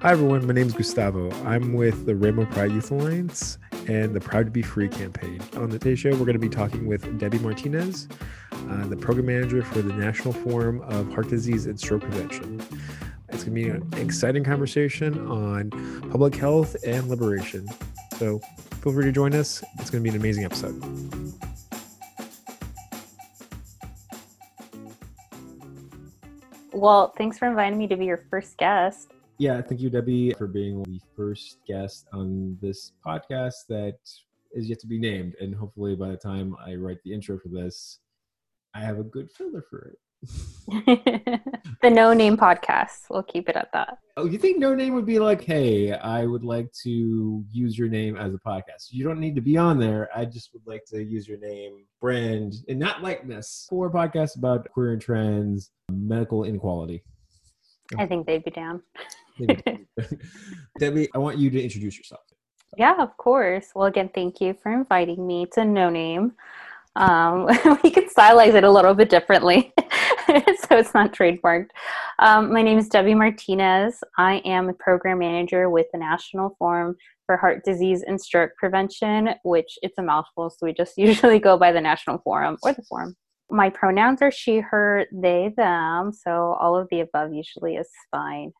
Hi, everyone. My name is Gustavo. I'm with the Rainbow Pride Youth Alliance and the Proud to Be Free campaign. On today's show, we're going to be talking with Debbie Martinez, uh, the program manager for the National Forum of Heart Disease and Stroke Prevention. It's going to be an exciting conversation on public health and liberation. So feel free to join us. It's going to be an amazing episode. Well, thanks for inviting me to be your first guest. Yeah, thank you, Debbie, for being the first guest on this podcast that is yet to be named. And hopefully, by the time I write the intro for this, I have a good filler for it. the no name podcast. We'll keep it at that. Oh, you think no name would be like, hey, I would like to use your name as a podcast. You don't need to be on there. I just would like to use your name, brand, and not likeness for a podcast about queer and trans medical inequality. I think they'd be down. Debbie, I want you to introduce yourself. Yeah, of course. Well, again, thank you for inviting me to No Name. Um, we can stylize it a little bit differently so it's not trademarked. Um, my name is Debbie Martinez. I am a program manager with the National Forum for Heart Disease and Stroke Prevention, which it's a mouthful, so we just usually go by the National Forum or the Forum. My pronouns are she, her, they, them, so all of the above usually is fine.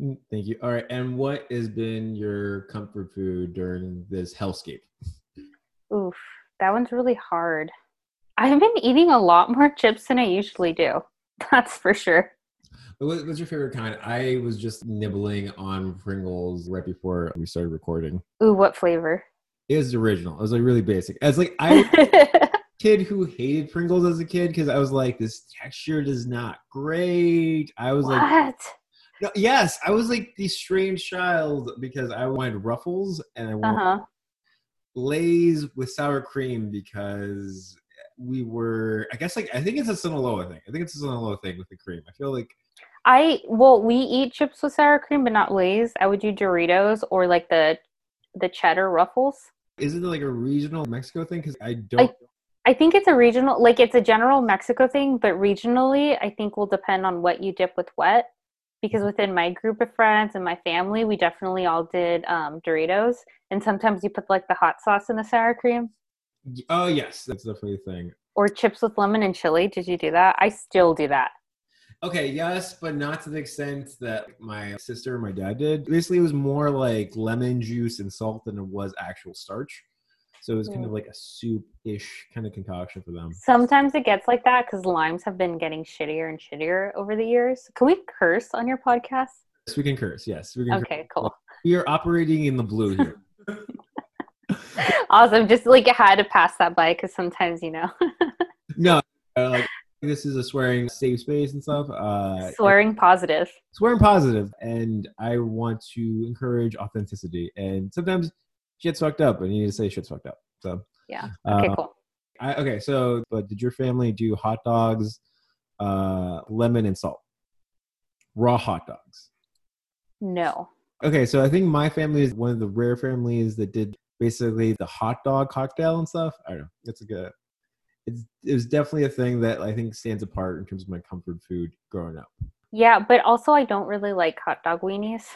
Mm, thank you. All right, and what has been your comfort food during this hellscape? Oof, that one's really hard. I've been eating a lot more chips than I usually do. That's for sure. What's your favorite kind? I was just nibbling on Pringles right before we started recording. Ooh, what flavor? It was original. It was like really basic. As like I kid who hated Pringles as a kid because I was like, this texture is not great. I was what? like, yes, I was like the strange child because I wanted Ruffles and I wanted uh-huh. Lay's with sour cream because we were I guess like I think it's a Sinaloa thing. I think it's a Sinaloa thing with the cream. I feel like I well we eat chips with sour cream but not Lay's. I would do Doritos or like the the cheddar ruffles. Is it like a regional Mexico thing? Because I don't. I, I think it's a regional, like it's a general Mexico thing, but regionally, I think will depend on what you dip with what. Because within my group of friends and my family, we definitely all did um, Doritos, and sometimes you put like the hot sauce in the sour cream. Oh yes, that's definitely a thing. Or chips with lemon and chili. Did you do that? I still do that. Okay, yes, but not to the extent that my sister and my dad did. Basically, it was more like lemon juice and salt than it was actual starch. So it was kind of like a soup-ish kind of concoction for them. Sometimes it gets like that because limes have been getting shittier and shittier over the years. Can we curse on your podcast? Yes, we can curse. Yes, we can. Okay, curse. cool. We are operating in the blue here. awesome. Just like I had to pass that by because sometimes you know. no, uh, like this is a swearing safe space and stuff. Uh, swearing positive. Swearing positive, and I want to encourage authenticity. And sometimes shit's fucked up, and you need to say shit's fucked up. So yeah. Okay. Uh, cool. I, okay. So, but did your family do hot dogs, uh, lemon and salt, raw hot dogs? No. Okay, so I think my family is one of the rare families that did basically the hot dog cocktail and stuff. I don't know. It's a good. It's it was definitely a thing that I think stands apart in terms of my comfort food growing up. Yeah, but also I don't really like hot dog weenies.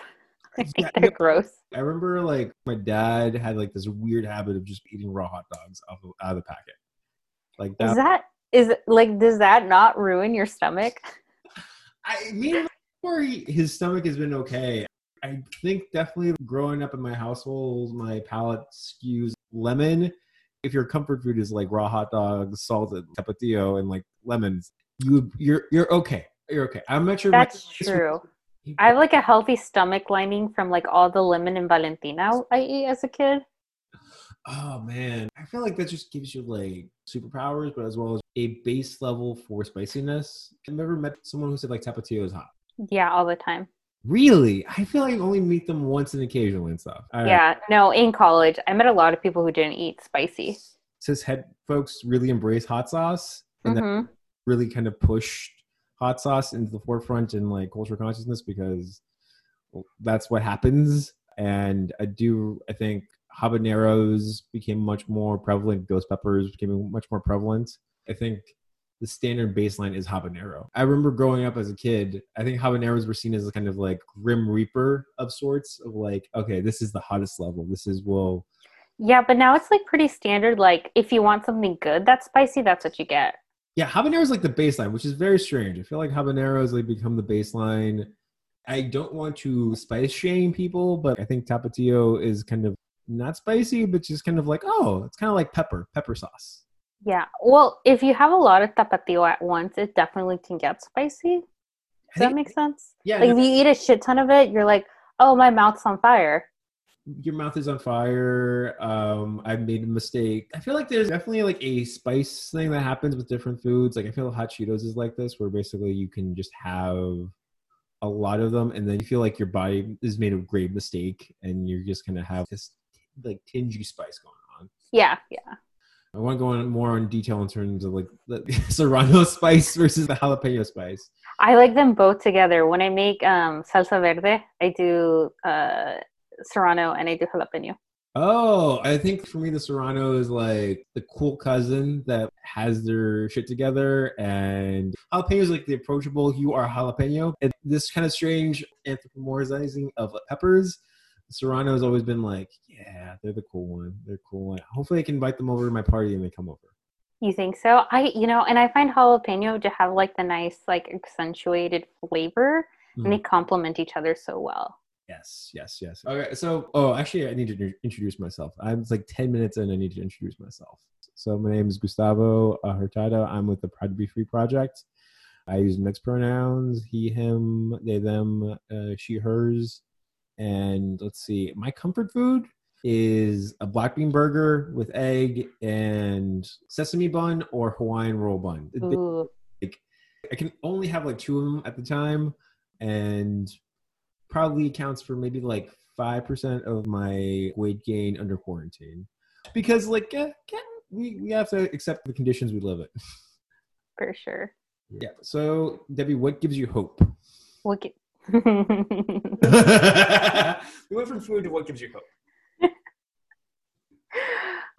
I think yeah, they're gross. I remember like my dad had like this weird habit of just eating raw hot dogs off of, out of the packet. Like that. Is that is like does that not ruin your stomach? I mean, his stomach has been okay. I think definitely growing up in my household, my palate skews lemon. If your comfort food is like raw hot dogs, salted tapatio, and like lemons, you you're you're okay. You're okay. I'm not sure. That's true. I have like a healthy stomach lining from like all the lemon and Valentina I eat as a kid. Oh man, I feel like that just gives you like superpowers, but as well as a base level for spiciness. I've never met someone who said like tapatio is hot. Yeah, all the time. Really? I feel like I only meet them once and occasionally and stuff. yeah, no, in college, I met a lot of people who didn't eat spicy. Says head folks really embrace hot sauce and mm-hmm. that really kind of pushed hot sauce into the forefront in like cultural consciousness because that's what happens. And I do, I think habaneros became much more prevalent. Ghost peppers became much more prevalent. I think the standard baseline is habanero. I remember growing up as a kid, I think habaneros were seen as a kind of like grim reaper of sorts of like, okay, this is the hottest level. This is well Yeah, but now it's like pretty standard. Like if you want something good that's spicy, that's what you get. Yeah, habanero is like the baseline, which is very strange. I feel like habaneros like become the baseline. I don't want to spice shame people, but I think tapatio is kind of not spicy, but just kind of like, oh, it's kind of like pepper, pepper sauce. Yeah. Well, if you have a lot of tapatio at once, it definitely can get spicy. Does that make sense? Yeah, Like if you eat a shit ton of it, you're like, oh, my mouth's on fire. your mouth is on fire. Um, I've made a mistake. I feel like there's definitely like a spice thing that happens with different foods. Like I feel hot Cheetos is like this, where basically you can just have a lot of them, and then you feel like your body is made a great mistake, and you're just gonna have this like tingy spice going on. Yeah, yeah. I want to go on more on detail in terms of like the serrano spice versus the jalapeno spice. I like them both together. When I make um, salsa verde, I do uh, serrano and I do jalapeno. Oh, I think for me, the Serrano is like the cool cousin that has their shit together, and jalapeno is like the approachable. You are jalapeno, and this kind of strange anthropomorphizing of peppers. Serrano has always been like, yeah, they're the cool one. They're cool one. Hopefully, I can invite them over to my party and they come over. You think so? I, you know, and I find jalapeno to have like the nice, like accentuated flavor, and Mhm. they complement each other so well. Yes, yes, yes. Okay, so oh, actually, I need to introduce myself. I'm like ten minutes in. I need to introduce myself. So my name is Gustavo uh, Hurtado. I'm with the Proud to Be Free project. I use mixed pronouns: he, him, they, them, uh, she, hers. And let's see, my comfort food is a black bean burger with egg and sesame bun or Hawaiian roll bun. It- Ooh, I can only have like two of them at the time, and probably accounts for maybe like five percent of my weight gain under quarantine. Because like yeah, eh, we we have to accept the conditions we live in. for sure. Yeah. So Debbie, what gives you hope? What we went from food to what gives you hope.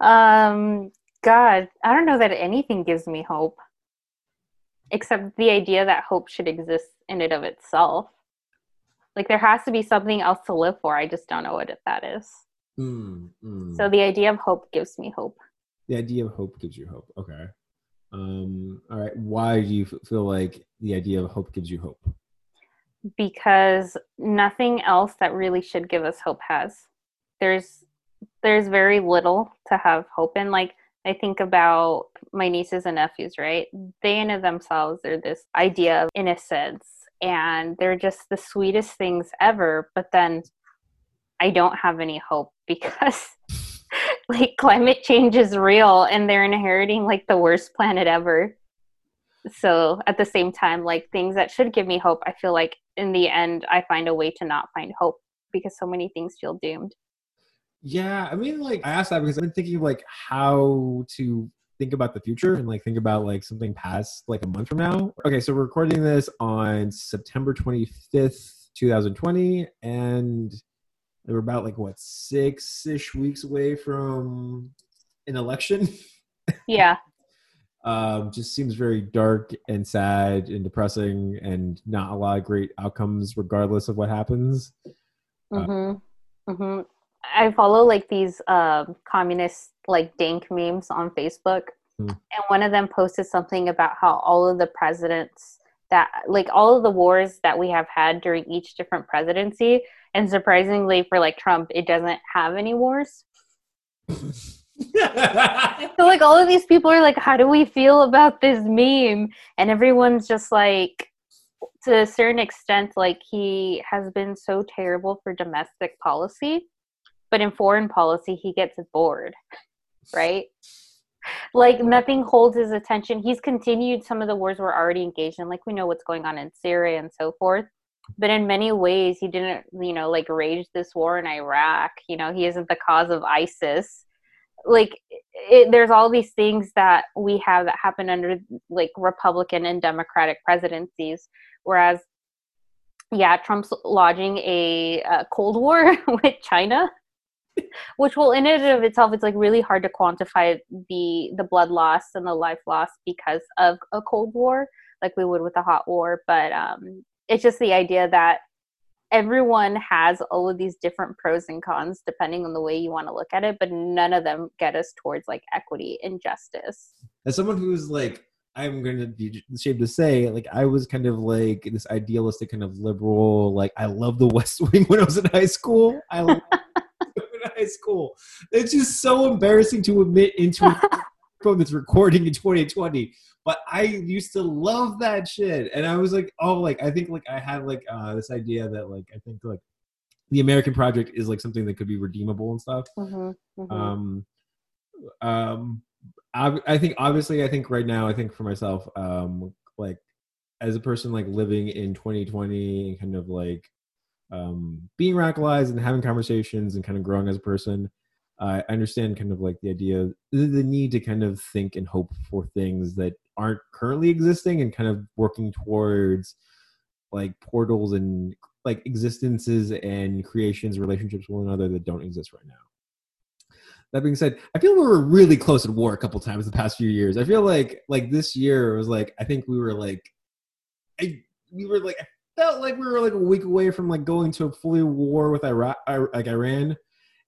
um, God, I don't know that anything gives me hope, except the idea that hope should exist in and of itself. Like there has to be something else to live for. I just don't know what it, that is. Mm, mm. So the idea of hope gives me hope. the idea of hope gives you hope. Okay. Um. All right. Why do you f- feel like the idea of hope gives you hope? because nothing else that really should give us hope has. There's there's very little to have hope in. Like I think about my nieces and nephews, right? They in of themselves are this idea of innocence and they're just the sweetest things ever. But then I don't have any hope because like climate change is real and they're inheriting like the worst planet ever so at the same time like things that should give me hope i feel like in the end i find a way to not find hope because so many things feel doomed Yeah, I mean, like I asked that because I've been thinking of like how to think about the future and like think about like something past like a month from now. Okay, so we're recording this on September twenty fifth, two thousand twenty, and we're about like what six ish weeks away from an election. yeah um, just seems very dark and sad and depressing, and not a lot of great outcomes, regardless of what happens. Uh, hmm hmm i follow like these um communist like dank memes on facebook Hmm. and one of them posted something about how all of the presidents that like all of the wars that we have had during each different presidency and surprisingly for like trump it doesn't have any wars So like all of these people are like, how do we feel about this meme? And everyone's just like, to a certain extent, like he has been so terrible for domestic policy, but in foreign policy he gets bored, right? Like nothing holds his attention. He's continued some of the wars we're already engaged in, like we know what's going on in Syria and so forth. But in many ways, he didn't, you know, like rage this war in Iraq. You know, he isn't the cause of ISIS like it, there's all these things that we have that happen under like republican and democratic presidencies whereas yeah trump's lodging a, uh cold war with china which will in and of itself it's like really hard to quantify the the blood loss and the life loss because of a cold war like we would with a hot war but um it's just the idea that everyone has all of these different pros and cons depending on the way you want to look at it but none of them get us towards like equity and justice. As someone who's like i'm going to be ashamed to say like i was kind of like this idealistic kind of liberal like i love the west wing when i was in high school. I high school it's just so embarrassing to admit into a phone that's recording in 2020 but I used to love that shit. And I was like, oh, like I think like I had like uh, this idea that like I think like the American project is like something that could be redeemable and stuff. Mm-hmm, mm-hmm. Um, um, I, I think obviously I think right now I think for myself, um, like as a person like living in 2020 and kind of like um, being radicalized and having conversations and kind of growing as a person. I understand kind of like the idea, the need to kind of think and hope for things that aren't currently existing and kind of working towards like portals and like existences and creations, relationships with one another that don't exist right now. That being said, I feel we were really close at war a couple times the past few years. I feel like like this year was like I think we were like I we were like felt like we were like a week away from like going to a fully war with Iraq like Iran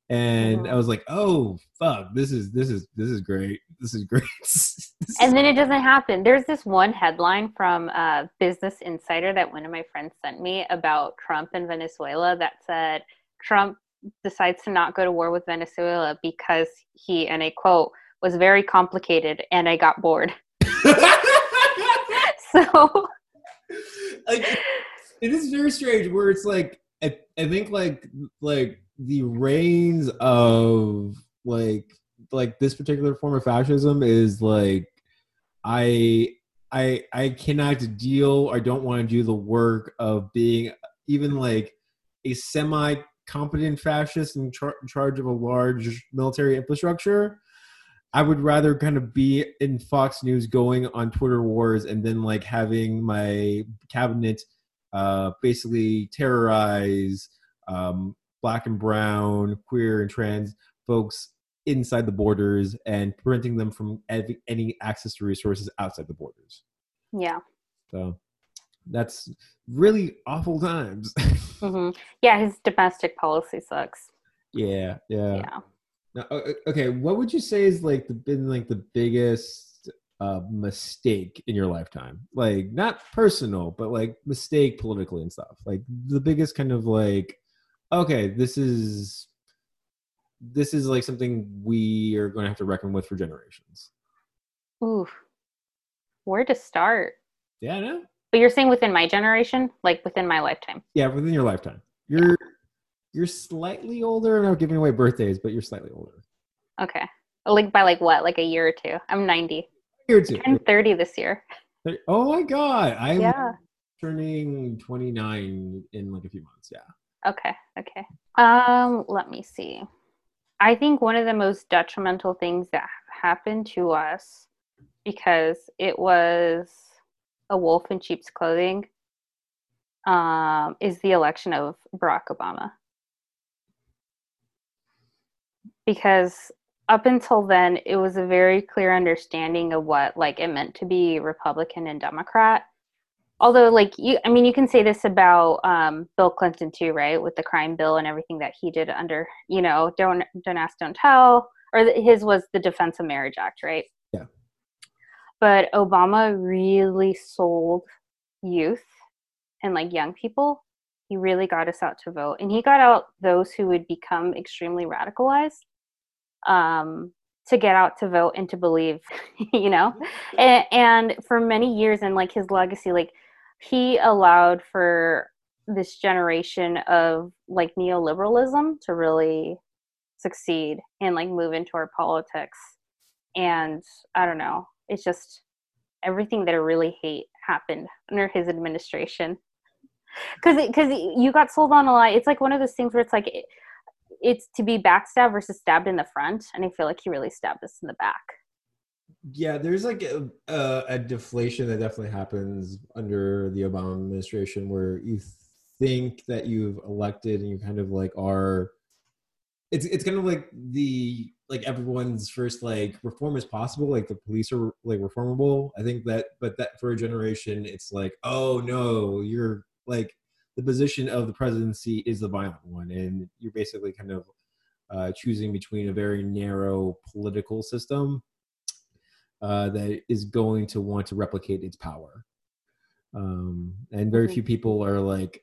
and I was like, "Oh fuck, this is this is this is great. This is great." this and then it doesn't happen. There's this one headline from uh, Business Insider that one of my friends sent me about Trump and Venezuela that said Trump decides to not go to war with Venezuela because he, and I quote, was very complicated and I got bored. so, like, it is very strange where it's like I, I think like like the reigns of like like this particular form of fascism is like I I I cannot deal I don't want to do the work of being even like a semi competent fascist in, char- in charge of a large military infrastructure. I would rather kind of be in Fox News going on Twitter wars and then like having my cabinet uh, basically terrorize um, black and brown, queer and trans folks inside the borders and preventing them from any access to resources outside the borders. Yeah. So that's really awful times. mm-hmm. Yeah, his domestic policy sucks. Yeah, yeah. Yeah. Now, okay, what would you say is like the been like the biggest uh, mistake in your lifetime? Like not personal, but like mistake politically and stuff. Like the biggest kind of like okay, this is this is like something we are going to have to reckon with for generations. Ooh, where to start? Yeah, I know. But you're saying within my generation, like within my lifetime? Yeah, within your lifetime. You're yeah. you're slightly older. I'm not giving away birthdays, but you're slightly older. Okay, like by like what? Like a year or two? I'm 90. Year or two. I'm 30 this year. Oh my god! I'm yeah. turning 29 in like a few months. Yeah. Okay. Okay. Um, let me see. I think one of the most detrimental things that happened to us because it was a wolf in sheep's clothing um, is the election of Barack Obama. Because up until then, it was a very clear understanding of what like it meant to be Republican and Democrat. Although like you i mean you can say this about um, bill clinton too right with the crime bill and everything that he did under you know don't don't ask don't tell or his was the defense of marriage act right? Yeah. But obama really sold youth and like young people. He really got us out to vote and he got out those who would become extremely radicalized um, to get out to vote and to believe you know? And, and for many years and like his legacy like he allowed for this generation of like neoliberalism to really succeed and like move into our politics. And i don't know it's just everything that i really hate happened under his administration. Because because you got sold on a lie. it's like one of those things where it's like it's to be backstabbed versus stabbed in the front and i feel like he really stabbed us in the back. Yeah, there's like a, a, a, deflation that definitely happens under the Obama administration where you think that you've elected and you kind of like are it's it's kind of like the like everyone's first like reform is possible like the police are like reformable. I think that but that for a generation it's like oh no you're like the position of the presidency is the violent one and you're basically kind of uh, choosing between a very narrow political system uh, that is going to want to replicate its power. Um, and very few people are like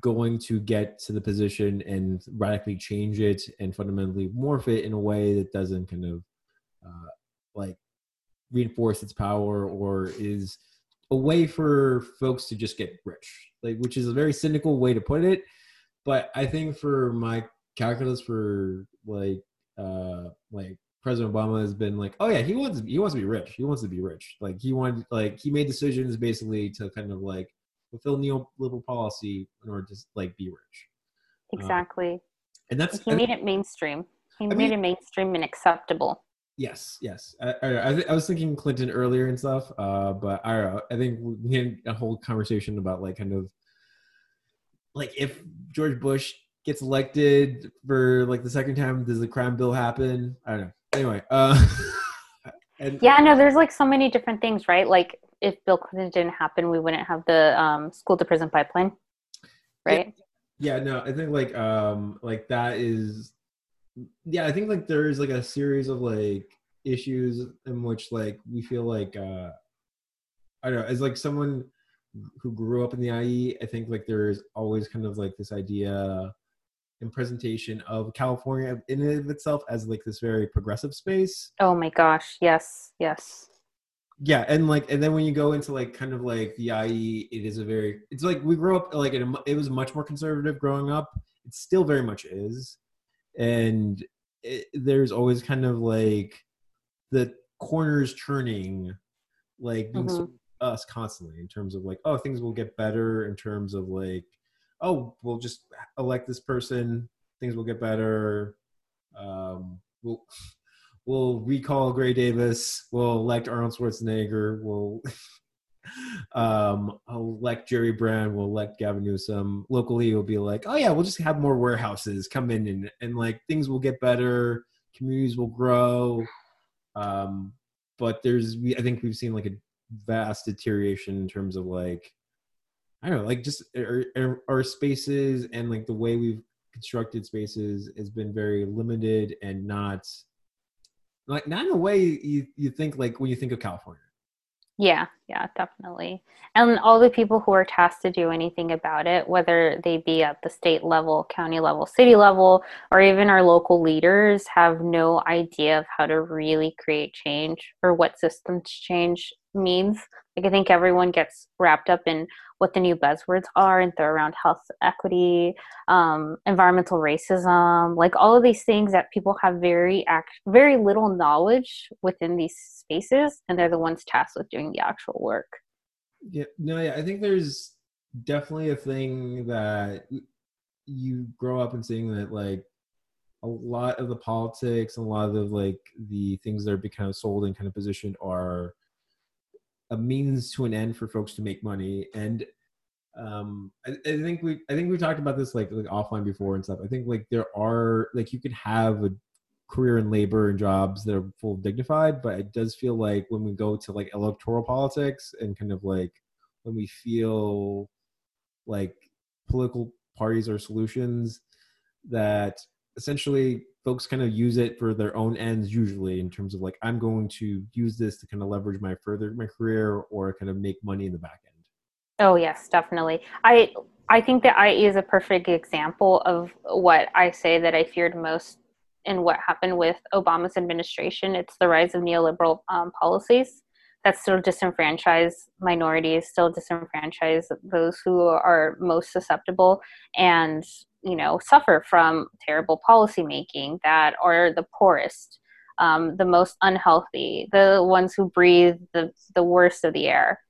going to get to the position and radically change it and fundamentally morph it in a way that doesn't kind of uh, like reinforce its power or is a way for folks to just get rich like which is a very cynical way to put it but i think for my calculus for like uh like president obama has been like oh yeah he wants he wants to be rich he wants to be rich like he wanted like he made decisions basically to kind of like fulfill neoliberal policy in order to like be rich Exactly. and that's he made it mainstream. He I made mean- it mainstream and acceptable. Yes, yes. I, I, I was thinking Clinton earlier and stuff, uh, but I don't know. I think we had a whole conversation about like kind of like if George Bush gets elected for like the second time, does the crime bill happen? I don't know. Anyway, uh, and Yeah, no, there's like so many different things, right? Like if Bill Clinton didn't happen, we wouldn't have the um, school to prison pipeline, right? yeah, no, I think like um like that is yeah, I think like there is like a series of like issues in which like we feel like uh I don't know, as like someone who grew up in the IE, I think like there's always kind of like this idea and presentation of California in and of itself as like this very progressive space. Oh my gosh, yes, yes. Yeah, and like and then when you go into like kind of like the IE, it is a very it's like we grew up like in a, it was much more conservative growing up. It still very much is, and it, there's always kind of like the corners turning, like to us constantly in terms of like oh things will get better in terms of like oh we'll just elect this person things will get better um we'll we'll recall gray davis we'll elect arnold schwarzenegger we'll um elect jerry brown we'll elect gavin newsom locally will be like oh yeah we'll just have more warehouses come in and, and like things will get better communities will grow um but there's i think we've seen like a vast deterioration in terms of like I don't know, like just our, our, spaces and like the way we've constructed spaces has been very limited and not like not in a way you you think like when you think of California. Yeah, yeah, definitely. And all the people who are tasked to do anything about it, whether they be at the state level, county level, city level, or even our local leaders, have no idea of how to really create change or what systems change means. Like, I think everyone gets wrapped up in what the new buzzwords are and throw around health equity, um, environmental racism, like all of these things that people have very act very little knowledge within these spaces, and they're the ones tasked with doing the actual work. Yeah, no, yeah, I think there's definitely a thing that you grow up and seeing that like a lot of the politics and a lot of like the things that are kind of sold and kind of positioned are a means to an end for folks to make money. And um I, I think we i think we talked about this like like offline before and stuff. I think like there are like you could have a career in labor and jobs that are full dignified but it does feel like when we go to like electoral politics and kind of like when we feel like political parties are solutions that essentially folks kind of use it for their own ends usually in terms of like i'm going to use this to kind of leverage my further my career or kind of make money in the back end Oh yes, definitely. I I think that IE is a perfect example of what I say that I feared most in what happened with Obama's administration. It's the rise of neoliberal um, policies that still disenfranchise minorities, still disenfranchise those who are most susceptible, and you know suffer from terrible policymaking that are the poorest, um, the most unhealthy, the ones who breathe the the worst of the air.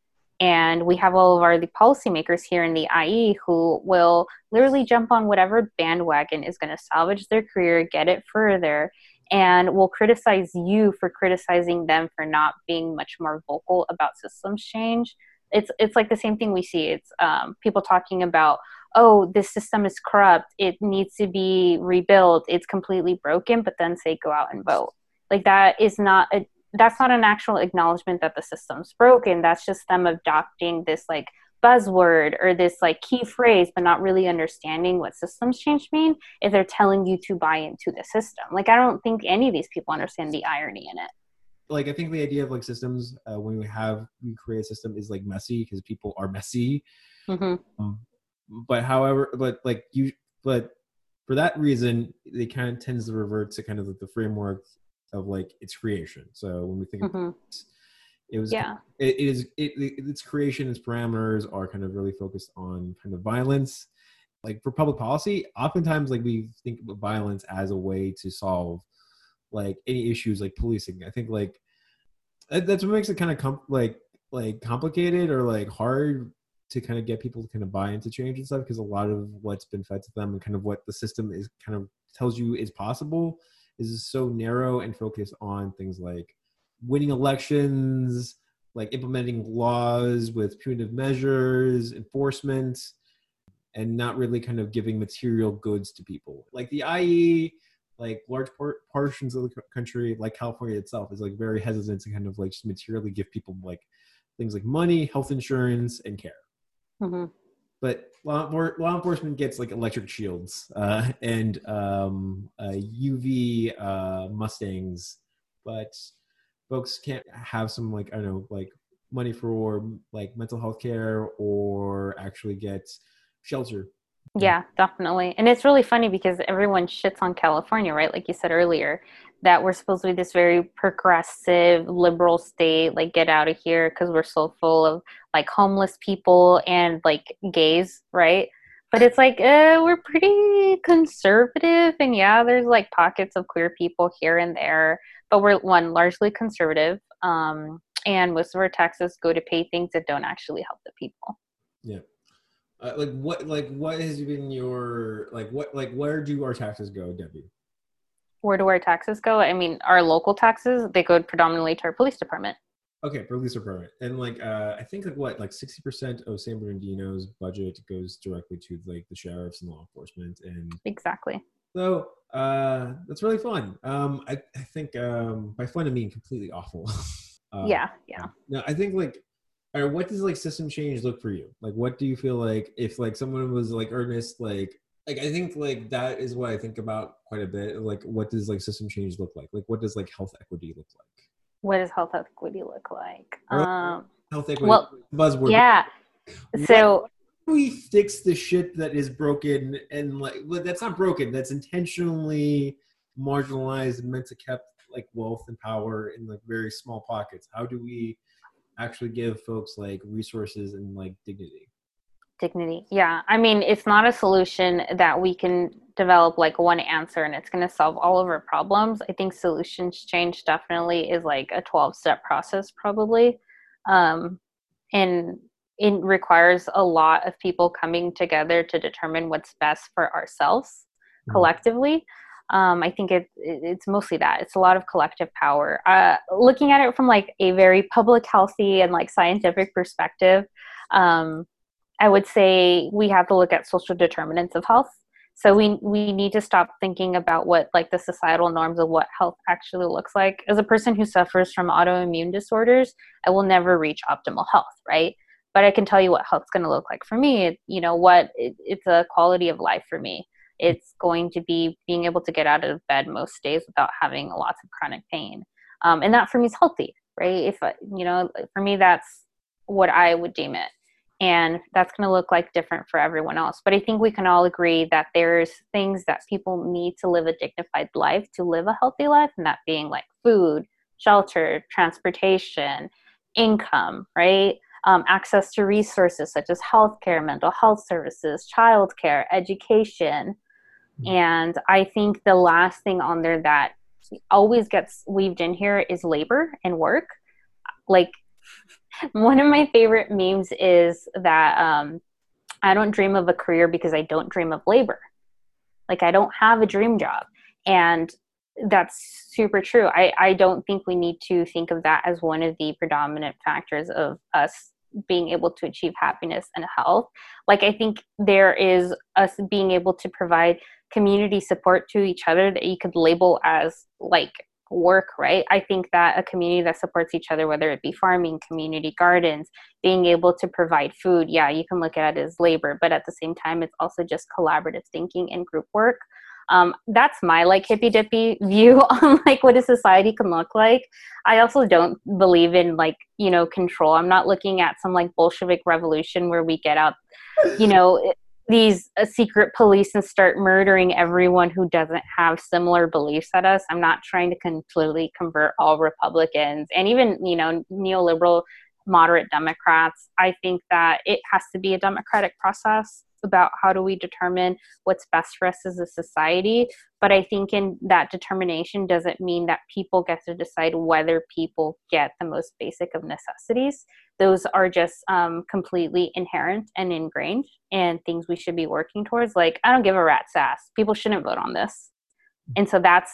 And we have all of our the policymakers here in the IE who will literally jump on whatever bandwagon is going to salvage their career, get it further, and will criticize you for criticizing them for not being much more vocal about systems change. It's it's like the same thing we see. It's um, people talking about oh this system is corrupt it needs to be rebuilt it's completely broken but then say go out and vote. Like that is not a that's not an actual acknowledgement that the system's broken that's just them adopting this like buzzword or this like key phrase but not really understanding what systems change mean if they're telling you to buy into the system. Like i don't think any of these people understand the irony in it. Like i think the idea of like systems uh, when we have we create a system is like messy because people are messy. Mm-hmm. um, but however but like you but for that reason they kind of tends to revert to kind of like the framework of like its creation. So when we think Mhm. of it, it was yeah. it is it, its creation its parameters are kind of really focused on kind of violence. Like for public policy oftentimes like we think of violence as a way to solve like any issues like policing. I think like that's what makes it kind of com- like like complicated or like hard to kind of get people to kind of buy into change and stuff because a lot of what's been fed to them and kind of what the system is kind of tells you is possible is so narrow and focused on things like winning elections like implementing laws with punitive measures enforcement and not really kind of giving material goods to people. Like the ie like large por- portions of the country like california itself is like very hesitant to kind of like just materially give people like things like money health insurance and care hmm but law, law enforcement gets like electric shields uh, and um, uh, UV uh, Mustangs, but folks can't have some like I don't know like money for like mental health care or actually get shelter. Yeah, definitely. And it's really funny because everyone shits on California, right? Like you said earlier, that we're supposed to be this very progressive, liberal state, like get out of here because we're so full of like homeless people and like gays, right? But it's like, uh, we're pretty conservative. And yeah, there's like pockets of queer people here and there, but we're one, largely conservative. Um, and most of our taxes go to pay things that don't actually help the people. Uh, like what like what has been your like what like where do our taxes go, Debbie? Where do our taxes go? I mean, our local taxes, they go predominantly to our police department. Okay, police department, and like uh, I think like what like sixty percent of San Bernardino's budget goes directly to like the sheriffs and law enforcement, and Exactly. so uh, that's really fun. Um, I I think um, by fun I mean completely awful. uh, yeah, yeah. No, I think like, or what does like system change look for you? Like, what do you feel like if like someone was like earnest, like like I think like that is what I think about quite a bit. Like, what does like system change look like? Like, what does like health equity look like? What does health equity look like? Um, Health equity Well, buzzword. yeah. So, we fix the shit that is broken and like well, that's not broken that's intentionally marginalized and meant to kept like wealth and power in like very small pockets how do we actually give folks like resources and like dignity dignity. Yeah. I mean, it's not a solution that we can develop like one answer and it's going to solve all of our problems. I think solutions change definitely is like a 12 step process, probably. Um, and it requires a lot of people coming together to determine what's best for ourselves Mhm. collectively. Um, I think it, it, it's mostly that. It's a lot of collective power. Uh, looking at it from like a very public, healthy, and like scientific perspective, um, I would say we have to look at social determinants of health. So we we need to stop thinking about what like the societal norms of what health actually looks like. As a person who suffers from autoimmune disorders, I will never reach optimal health, right? But I can tell you what health's going to look like for me. You know what? It, it's a quality of life for me. It's going to be being able to get out of bed most days without having lots of chronic pain, um, and that for me is healthy, right? If you know, for me, that's what I would deem it and that's going to look like different for everyone else. But i think we can all agree that there's things that people need to live a dignified life to live a healthy life and that being like food shelter transportation income right? Um, access to resources such as healthcare mental health services childcare education. And i think the last thing on there that always gets weaved in here is labor and work. Like one of my favorite memes is that um, I don't dream of a career because I don't dream of labor. Like I don't have a dream job. And that's super true. I, I don't think we need to think of that as one of the predominant factors of us being able to achieve happiness and health like i think there is us being able to provide community support to each other that you could label as like work right? I think that a community that supports each other whether it be farming community gardens being able to provide food yeah you can look at it as labor but at the same time it's also just collaborative thinking and group work. Um, that's my like hippy dippy view on like what a society can look like. I also don't believe in like you know control. I'm not looking at some like bolshevik revolution where we get out you know these uh, secret police and start murdering everyone who doesn't have similar beliefs at us. I'm not trying to completely convert all republicans and even you know neoliberal moderate democrats. I think that it has to be a democratic process about how do we determine what's best for us as a society. But i think in that determination doesn't mean that people get to decide whether people get the most basic of necessities. Those are just um, completely inherent and ingrained and things we should be working towards. Like i don't give a rat's ass. People shouldn't vote on this. And so that's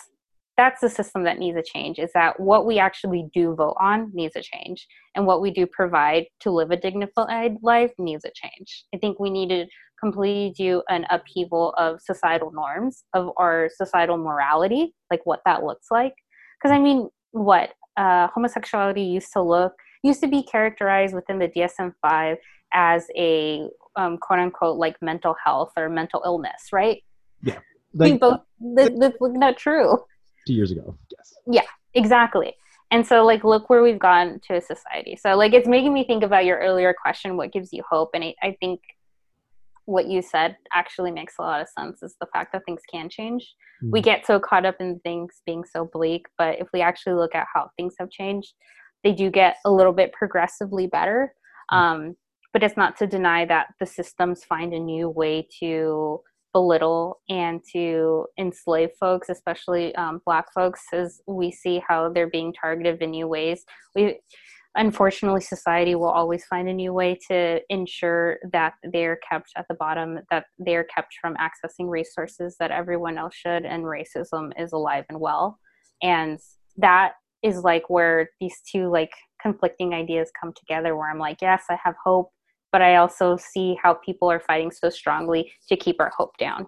that's the system that needs a change is that what we actually do vote on needs a change. And what we do provide to live a dignified life needs a change. I think we need to completely do an upheaval of societal norms of our societal morality like what that looks like. Because i mean what uh, homosexuality used to look used to be characterized within the dsm-5 as a um, quote unquote like mental health or mental illness right? Yeah. Like, we both that's not true. Two years ago yes. Yeah exactly. And so like look where we've gone to a society. So like it's making me think about your earlier question what gives you hope? And I, I think what you said actually makes a lot of sense is the fact that things can change. Mm-hmm. We get so caught up in things being so bleak, but if we actually look at how things have changed, they do get a little bit progressively better. Mm-hmm. Um, but it's not to deny that the systems find a new way to belittle and to enslave folks, especially um, Black folks, as we see how they're being targeted in new ways. We unfortunately society will always find a new way to ensure that they're kept at the bottom that they're kept from accessing resources that everyone else should and racism is alive and well. And that is like where these two like conflicting ideas come together where i'm like yes i have hope but i also see how people are fighting so strongly to keep our hope down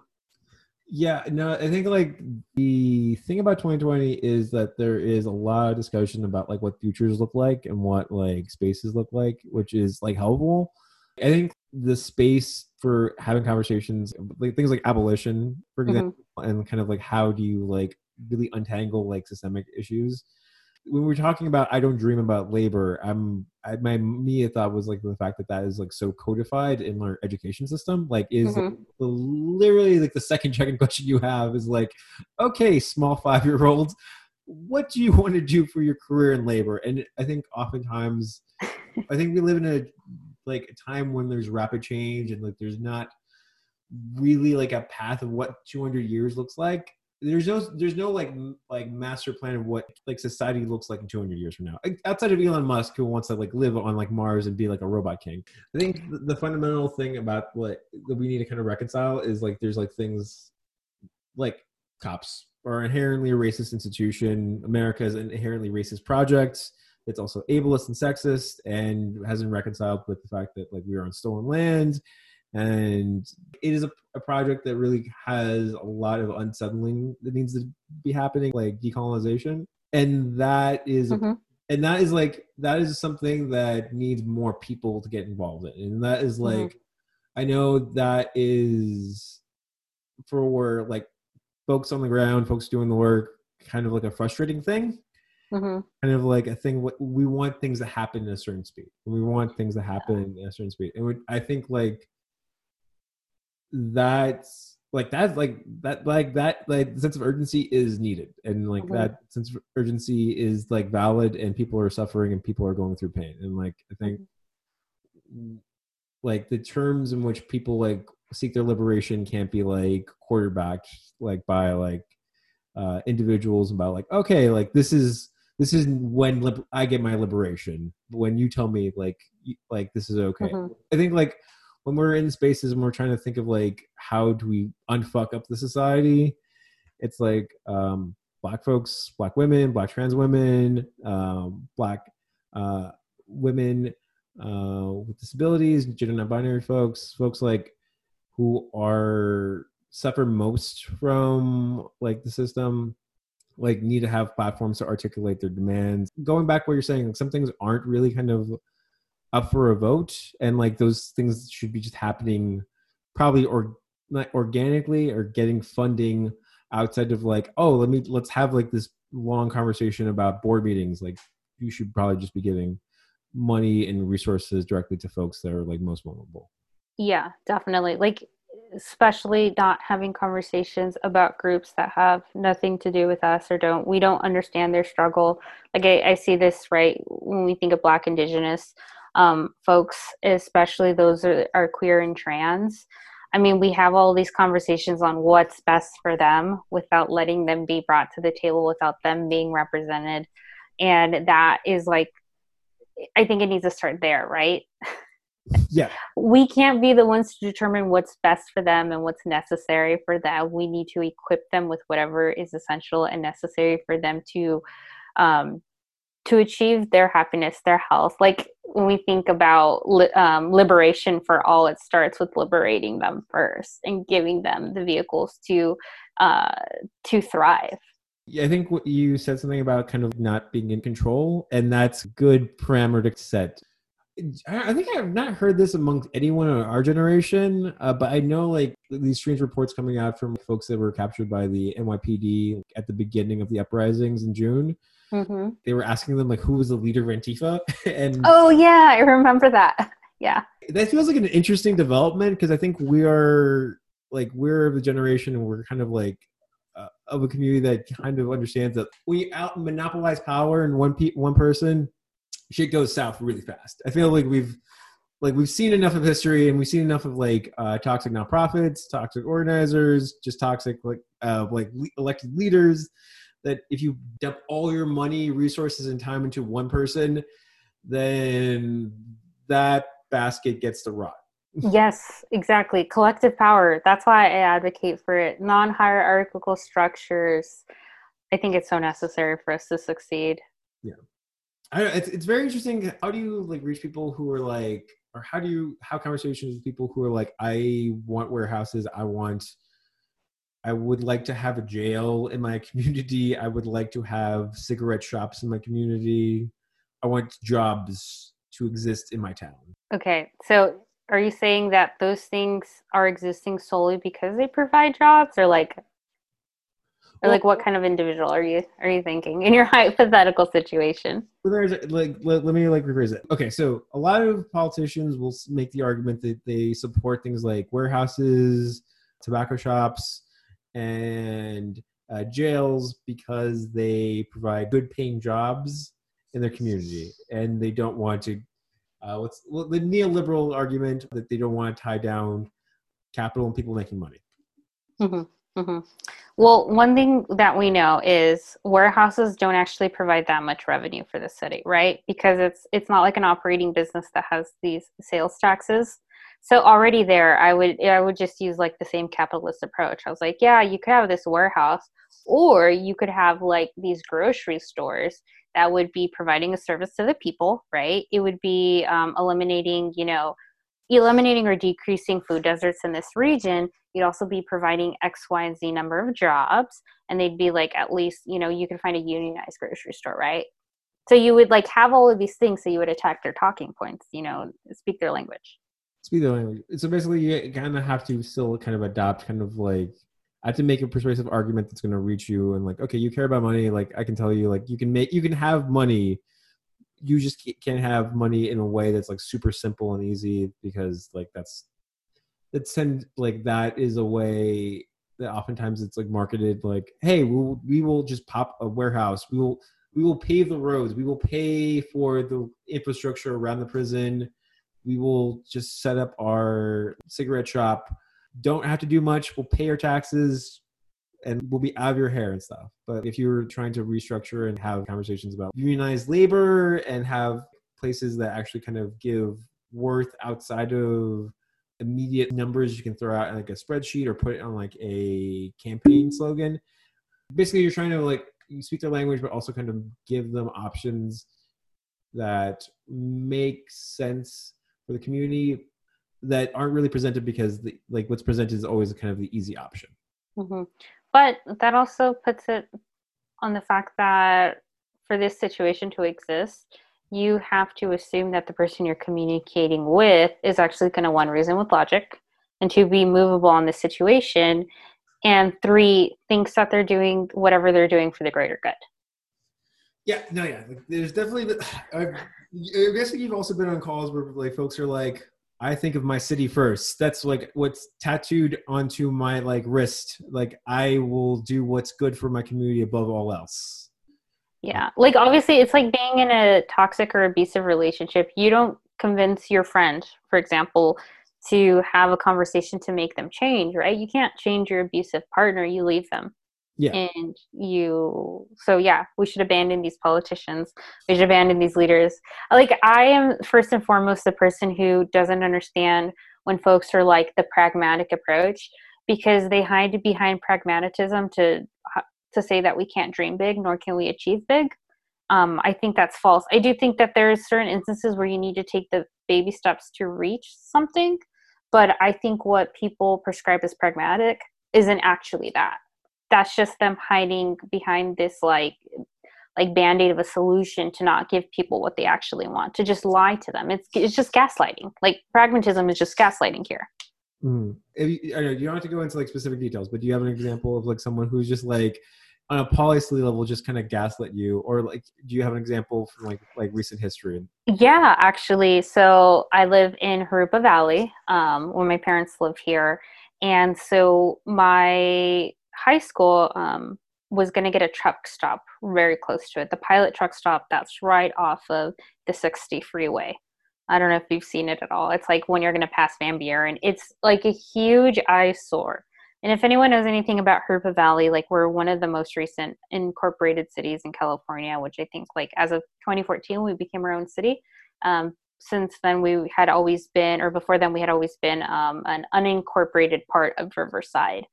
yeah, no, I think like the thing about 2020 is that there is a lot of discussion about like what futures look like and what like spaces look like, which is like helpful. I think the space for having conversations, like things like abolition, for mm-hmm. example, mm-hmm. and kind of like how do you like really untangle like systemic issues when we're talking about I don't dream about labor, I'm I, my immediate thought was like the fact that that is like so codified in our education system. Like, is mm-hmm. like, literally like the second checking question you have is like, okay, small five year olds, what do you want to do for your career in labor? And I think oftentimes, I think we live in a like a time when there's rapid change and like there's not really like a path of what 200 years looks like there's no there's no like like master plan of what like society looks like in 200 years from now. Outside of elon musk who wants to like live on like mars and be like a robot king. I think the fundamental thing about what that we need to kind of reconcile is like there's like things like cops are inherently a racist institution. America is an inherently racist project. It's also ableist and sexist and hasn't reconciled with the fact that like we are on stolen land and it is a, a, project that really has a lot of unsettling that needs to be happening like decolonization and that is mm-hmm. and that is like that is something that needs more people to get involved in and that is mm-hmm. like mm-hmm. i know that is for like folks on the ground folks doing the work kind of like a frustrating thing Mm-hmm. kind of like a thing we want things to happen in a certain speed we want things to happen in a certain speed and i think like that's like that like that like that like sense of urgency is needed and like mm-hmm. that sense of urgency is like valid and people are suffering and people are going through pain and like i think mm-hmm. like the terms in which people like seek their liberation can't be like quarterbacked like by like uh individuals about like okay like this is this is when lib- i get my liberation when you tell me like like this is okay mm-hmm. i think like when we're in spaces and we're trying to think of like how do we unfuck up the society it's like um, black folks black women black trans women um, black uh, women uh, with disabilities, gender non-binary folks, folks like who are suffer most from like the system like need to have platforms to articulate their demands. Going back what you're saying like, some things aren't really kind of up for a vote and like those things should be just happening probably or like organically or getting funding outside of like oh let me let's have like this long conversation about board meetings. Like you should probably just be giving money and resources directly to folks that are like most vulnerable. Yeah definitely. Like especially not having conversations about groups that have nothing to do with us or don't we don't understand their struggle. Like i, I see this right when we think of black indigenous um, folks especially those are, are queer and trans. I mean we have all these conversations on what's best for them without letting them be brought to the table without them being represented. And that is like i think it needs to start there right? Yeah. We can't be the ones to determine what's best for them and what's necessary for them. We need to equip them with whatever is essential and necessary for them to um, to achieve their happiness their health like when we think about li- um, liberation for all it starts with liberating them first and giving them the vehicles to uh, to thrive I think what you said something about kind of not being in control, and that's good parameter to set. I think I've not heard this amongst anyone in our generation, uh, but I know like these strange reports coming out from folks that were captured by the NYPD at the beginning of the uprisings in June. Mm-hmm. They were asking them like who was the leader of Antifa, and oh yeah, I remember that. Yeah, that feels like an interesting development because I think we are like we're of the generation and we're kind of like uh, of a community that kind of understands that we out monopolize power in one pe- one person shit goes south really fast. I feel like we've like we've seen enough of history and we've seen enough of like uh, toxic nonprofits, toxic organizers, just toxic like uh, like le- elected leaders. That if you dump all your money, resources, and time into one person, then that basket gets to rot. yes, exactly. Collective power. That's why I advocate for it. Non hierarchical structures. I think it's so necessary for us to succeed. Yeah. I it's it's very interesting. How do you like reach people who are like, or how do you have conversations with people who are like, I want warehouses, I want, I would like to have a jail in my community. I would like to have cigarette shops in my community. I want jobs to exist in my town. Okay, so are you saying that those things are existing solely because they provide jobs, or like or well, like what kind of individual are you are you thinking in your hypothetical situation there's like let, let, me like rephrase it okay so a lot of politicians will make the argument that they support things like warehouses tobacco shops and uh, jails because they provide good paying jobs in their community and they don't want to uh, what's the neoliberal argument that they don't want to tie down capital and people making money mm-hmm. Mm-hmm. Well, one thing that we know is warehouses don't actually provide that much revenue for the city, right? Because it's it's not like an operating business that has these sales taxes. So already there, I would I would just use like the same capitalist approach. I was like, yeah, you could have this warehouse, or you could have like these grocery stores that would be providing a service to the people, right? It would be um, eliminating, you know, eliminating or decreasing food deserts in this region, you'd also be providing X, Y, and Z number of jobs. And they'd be like, at least, you know, you could find a unionized grocery store, right? So you would like have all of these things so you would attack their talking points, you know, speak their language. Speak the language. So basically, you kind of have to still kind of adopt kind of like, I have to make a persuasive argument that's going to reach you and like, okay, you care about money. Like, I can tell you, like, you can make, you can have money you just can't have money in a way that's like super simple and easy because like that's and like that is a way that oftentimes it's like marketed like hey we will, we will just pop a warehouse we will we will pave the roads we will pay for the infrastructure around the prison we will just set up our cigarette shop don't have to do much we'll pay our taxes and we'll be out of your hair and stuff. But if you're trying to restructure and have conversations about unionized labor and have places that actually kind of give worth outside of immediate numbers you can throw out like a spreadsheet or put it on like a campaign slogan. Basically, you're trying to like you speak their language, but also kind of give them options that make sense for the community that aren't really presented because the, like what's presented is always kind of the easy option. hmm But that also puts it on the fact that for this situation to exist, you have to assume that the person you're communicating with is actually going to one reason with logic and to be movable on the situation and three thinks that they're doing whatever they're doing for the greater good Yeah, no, yeah. Like, there's definitely. I've, I guess you've also been on calls where like folks are like, "I think of my city first. That's like what's tattooed onto my like wrist. Like I will do what's good for my community above all else." yeah like obviously it's like being in a toxic or abusive relationship you don't convince your friend for example to have a conversation to make them change right you can't change your abusive partner you leave them Yeah. and you so yeah we should abandon these politicians. We should abandon these leaders. Like i am first and foremost the person who doesn't understand when folks are like the pragmatic approach because they hide behind pragmatism to to say that we can't dream big nor can we achieve big. Um, i think that's false. I do think that there are certain instances where you need to take the baby steps to reach something but i think what people prescribe as pragmatic isn't actually that that's just them hiding behind this like like band-aid of a solution to not give people what they actually want to just lie to them it's it's just gaslighting like pragmatism is just gaslighting here Mm. If you, I know you don't have to go into like specific details, but do you have an example of like someone who's just like on a policy level just kind of gaslit you, or like do you have an example from like like recent history? Yeah, actually. So I live in Jurupa Valley, um, where my parents live here. And so my high school um, was going to get a truck stop very close to it. The pilot truck stop that's right off of the 60 freeway. I don't know if you've seen it at all. It's like when you're going to pass Van Buren. It's like a huge eyesore. And if anyone knows anything about Jurupa Valley, like we're one of the most recent incorporated cities in California, which I think like as of 2014 we became our own city. Um, since then we had always been, or before then we had always been um, an unincorporated part of Riverside.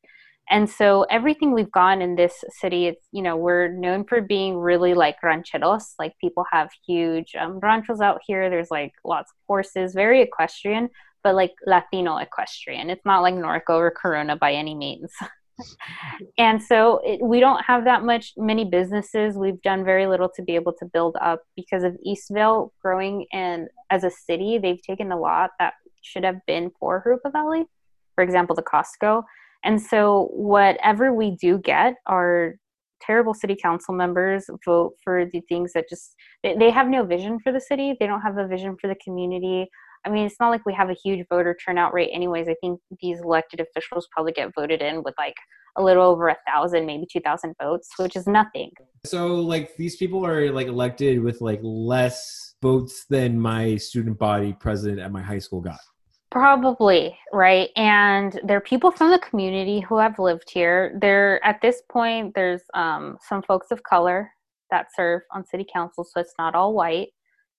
And so everything we've gone in this city, it's you know we're known for being really like rancheros. Like people have huge um, ranchos out here. There's like lots of horses, very equestrian but like Latino equestrian. It's not like Norco or Corona by any means. and so it, we don't have that much many businesses. We've done very little to be able to build up because of Eastvale growing and as a city, they've taken a lot that should have been for Jurupa Valley. For example, the Costco. And so whatever we do get are terrible city council members vote for the things that just they have no vision for the city. They don't have a vision for the community. I mean, it's not like we have a huge voter turnout rate, anyways. I think these elected officials probably get voted in with like a little over a thousand, maybe two thousand votes, which is nothing. So, like, these people are like elected with like less votes than my student body president at my high school got. Probably, right? And there are people from the community who have lived here. There, at this point, there's um, some folks of color that serve on city council, so it's not all white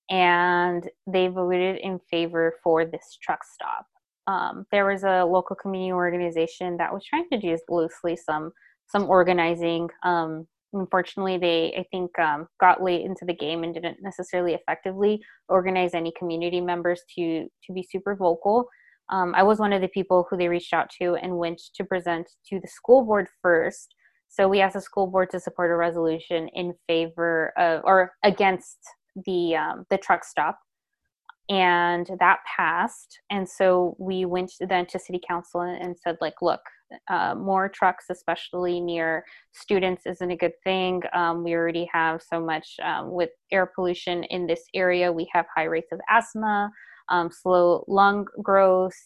and they voted in favor for this truck stop. Um, there was a local community organization that was trying to do loosely some some organizing. Um, unfortunately, they I think um, got late into the game and didn't necessarily effectively organize any community members to to be super vocal. Um, I was one of the people who they reached out to and went to present to the school board first. So we asked the school board to support a resolution in favor of or against the um, the truck stop and that passed. And so we went then to city council and said like look uh, more trucks especially near students isn't a good thing. Um, we already have so much um, with air pollution in this area. We have high rates of asthma um, slow lung growth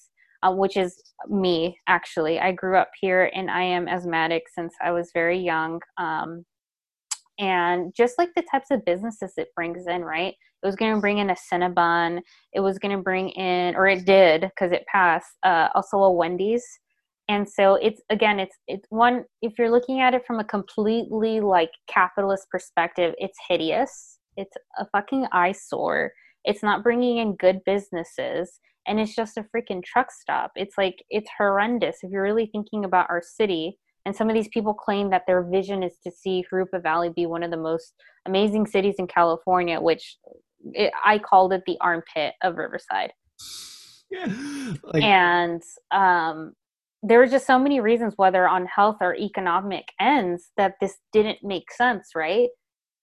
uh, which is me actually. I grew up here and i am asthmatic since i was very young. Um, and just like the types of businesses it brings in right? It was going to bring in a cinnabon it was going to bring in or it did because it passed uh, also a wendy's. And so it's again it's it's one if you're looking at it from a completely like capitalist perspective it's hideous. It's a fucking eyesore. It's not bringing in good businesses and it's just a freaking truck stop. It's like it's horrendous if you're really thinking about our city and some of these people claim that their vision is to see Jurupa Valley be one of the most amazing cities in California, which it, I called it the armpit of Riverside. Yeah. Like, and um, there were just so many reasons, whether on health or economic ends, that this didn't make sense, right?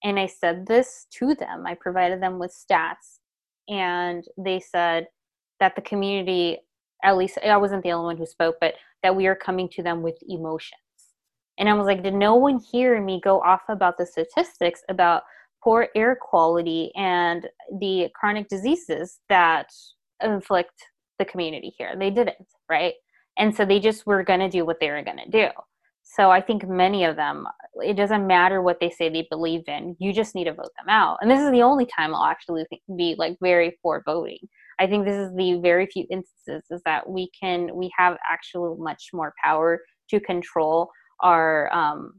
And I said this to them. I provided them with stats, and they said that the community, at least I wasn't the only one who spoke, but that we are coming to them with emotions. And I was like, did no one hear me go off about the statistics about poor air quality and the chronic diseases that inflict the community here. They didn't, right? And so they just were going to do what they were going to do. So I think many of them, it doesn't matter what they say they believe in. You just need to vote them out. And this is the only time I'll actually be like very for voting. I think this is the very few instances is that we can we have actually much more power to control our um,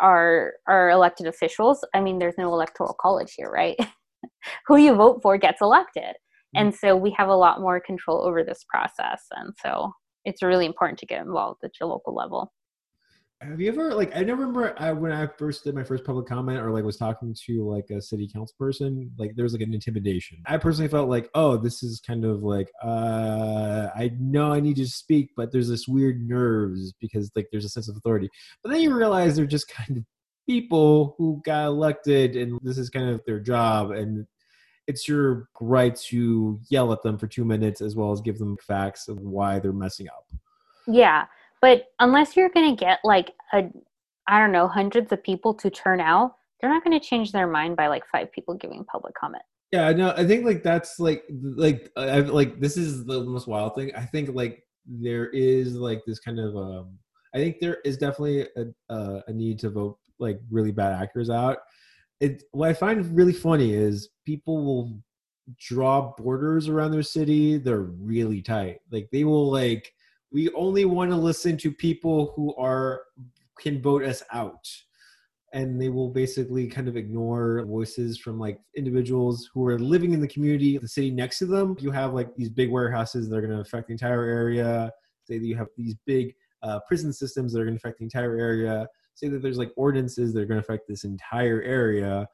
our our elected officials. I mean, there's no electoral college here, right? Who you vote for gets elected and so we have a lot more control over this process and so it's really important to get involved at your local level have you ever like i remember I, when i first did my first public comment or like was talking to like a city council person like there was like an intimidation i personally felt like oh this is kind of like uh i know i need to speak but there's this weird nerves because like there's a sense of authority but then you realize they're just kind of people who got elected and this is kind of their job and it's your right to yell at them for two minutes as well as give them facts of why they're messing up. Yeah. But unless you're going to get like a, I don't know, hundreds of people to turn out, they're not going to change their mind by like five people giving public comment. Yeah, no, I think like that's like like I've, like this is the most wild thing. I think like there is like this kind of um I think there is definitely a uh, a need to vote like really bad actors out it what I find really funny is people will draw borders around their city. They're really tight. Like they will like we only want to listen to people who are can vote us out. And they will basically kind of ignore voices from like individuals who are living in the community, the city next to them. You have like these big warehouses that are going to affect the entire area. Say that you have these big uh, prison systems that are going to affect the entire area say that there's like ordinances that are going to affect this entire area,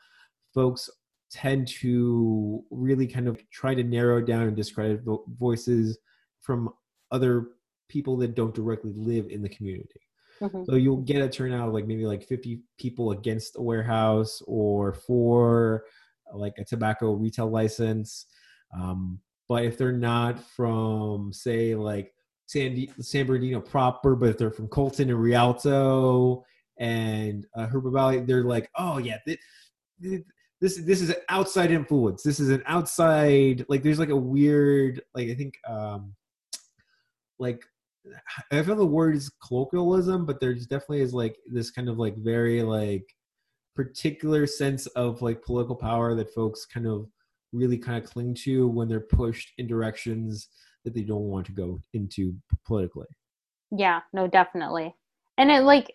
folks tend to really kind of try to narrow down and discredit vo- voices from other people that don't directly live in the community. Mm-hmm. So you'll get a turnout of like maybe like 50 people against a warehouse or for like a tobacco retail license. Um, but if they're not from, say, like San, San Bernardino proper, but if they're from Colton and Rialto and uh, Valley, they're like, oh yeah, this this is an outside influence. This is an outside like. There's like a weird like I think um like I feel the word is colloquialism, but there's definitely is like this kind of like very like particular sense of like political power that folks kind of really kind of cling to when they're pushed in directions that they don't want to go into politically. Yeah, no, definitely. And it like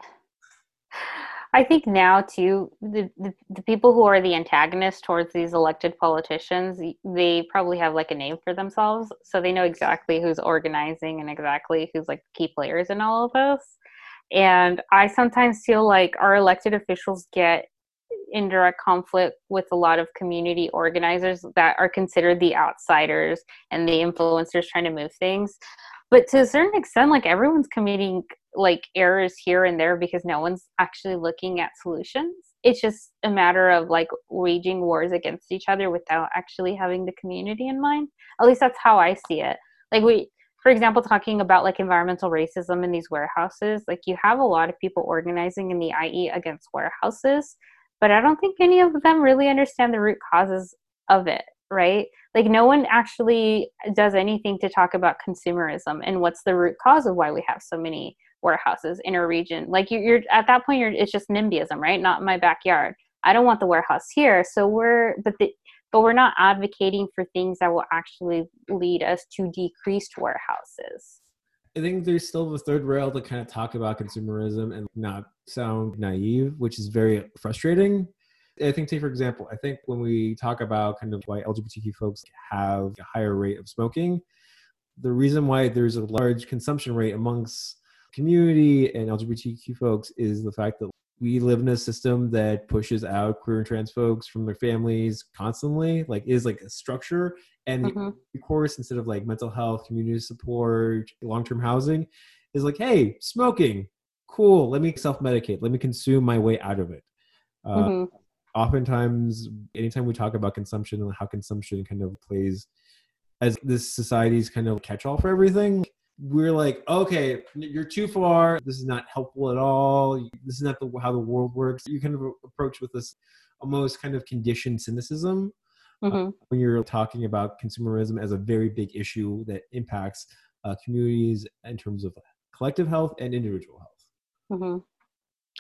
I think now too, the, the, the people who are the antagonists towards these elected politicians, they probably have like a name for themselves, so they know exactly who's organizing and exactly who's like key players in all of this. And I sometimes feel like our elected officials get in direct conflict with a lot of community organizers that are considered the outsiders and the influencers trying to move things. But to a certain extent, like everyone's committing like errors here and there because no one's actually looking at solutions. It's just a matter of like waging wars against each other without actually having the community in mind. At least that's how i see it. Like we for example talking about like environmental racism in these warehouses like you have a lot of people organizing in the ie against warehouses but i don't think any of them really understand the root causes of it right like no one actually does anything to talk about consumerism and what's the root cause of why we have so many warehouses in a region. Like you're, you're at that point, you're it's just NIMBYism, right? Not my backyard. I don't want the warehouse here. So we're but the but we're not advocating for things that will actually lead us to decreased warehouses. I think there's still the third rail to kind of talk about consumerism and not sound naive, which is very frustrating. I think, take for example, I think when we talk about kind of why LGBTQ folks have a higher rate of smoking, the reason why there's a large consumption rate amongst community and LGBTQ folks is the fact that we live in a system that pushes out queer and trans folks from their families constantly like is like a structure and Mhm. the course instead of like mental health community support long-term housing is like hey smoking cool let me self-medicate let me consume my way out of it uh, Mhm. Oftentimes anytime we talk about consumption and how consumption kind of plays as this society's kind of catch-all for everything we're like okay you're too far this is not helpful at all this is not the, how the world works you kind of approach with this almost kind of conditioned cynicism Mhm. when you're talking about consumerism as a very big issue that impacts uh, communities in terms of collective health and individual health hmm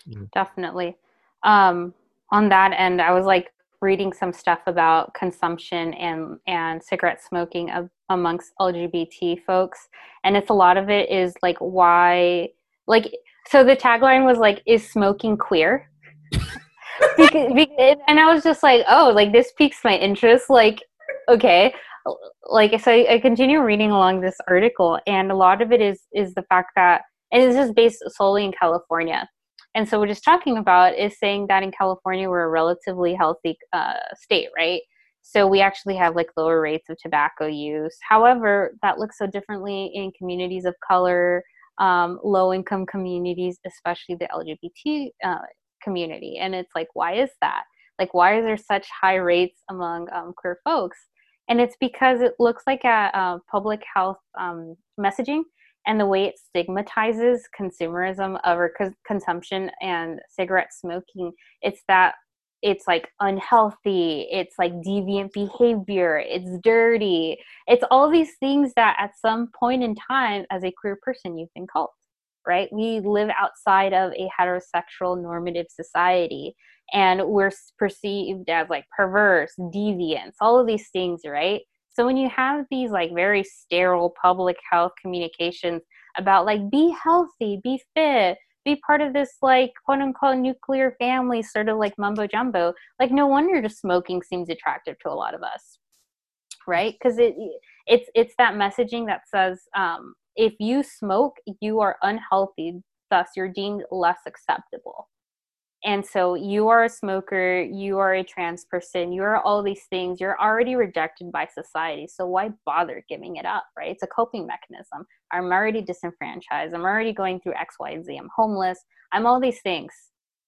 Yeah. Definitely. Um, on that end, I was like reading some stuff about consumption and and cigarette smoking of, amongst LGBT folks, and it's a lot of it is like why like so the tagline was like is smoking queer? Because, because, and i was just like oh like this piques my interest like okay like so I, I continue reading along this article and a lot of it is is the fact that and it's just based solely in california and so we're just talking about is saying that in california we're a relatively healthy uh, state right? So we actually have like lower rates of tobacco use. However that looks so differently in communities of color um, low income communities especially the lgbt uh, community. And it's like why is that? Like why is there such high rates among um, queer folks? And it's because it looks like a, uh public health um, messaging and the way it stigmatizes consumerism over cons- consumption and cigarette smoking it's that it's like unhealthy it's like deviant behavior it's dirty it's all these things that at some point in time as a queer person you've been called right? We live outside of a heterosexual normative society and we're perceived as like perverse deviants all of these things right so when you have these like very sterile public health communications about like be healthy be fit be part of this like quote unquote nuclear family sort of like mumbo jumbo like no wonder just smoking seems attractive to a lot of us right? Because it it's it's that messaging that says um, if you smoke you are unhealthy thus you're deemed less acceptable and so you are a smoker you are a trans person you are all these things you're already rejected by society. So why bother giving it up right? It's a coping mechanism. I'm already disenfranchised. I'm already going through x y and z. I'm homeless. I'm all these things.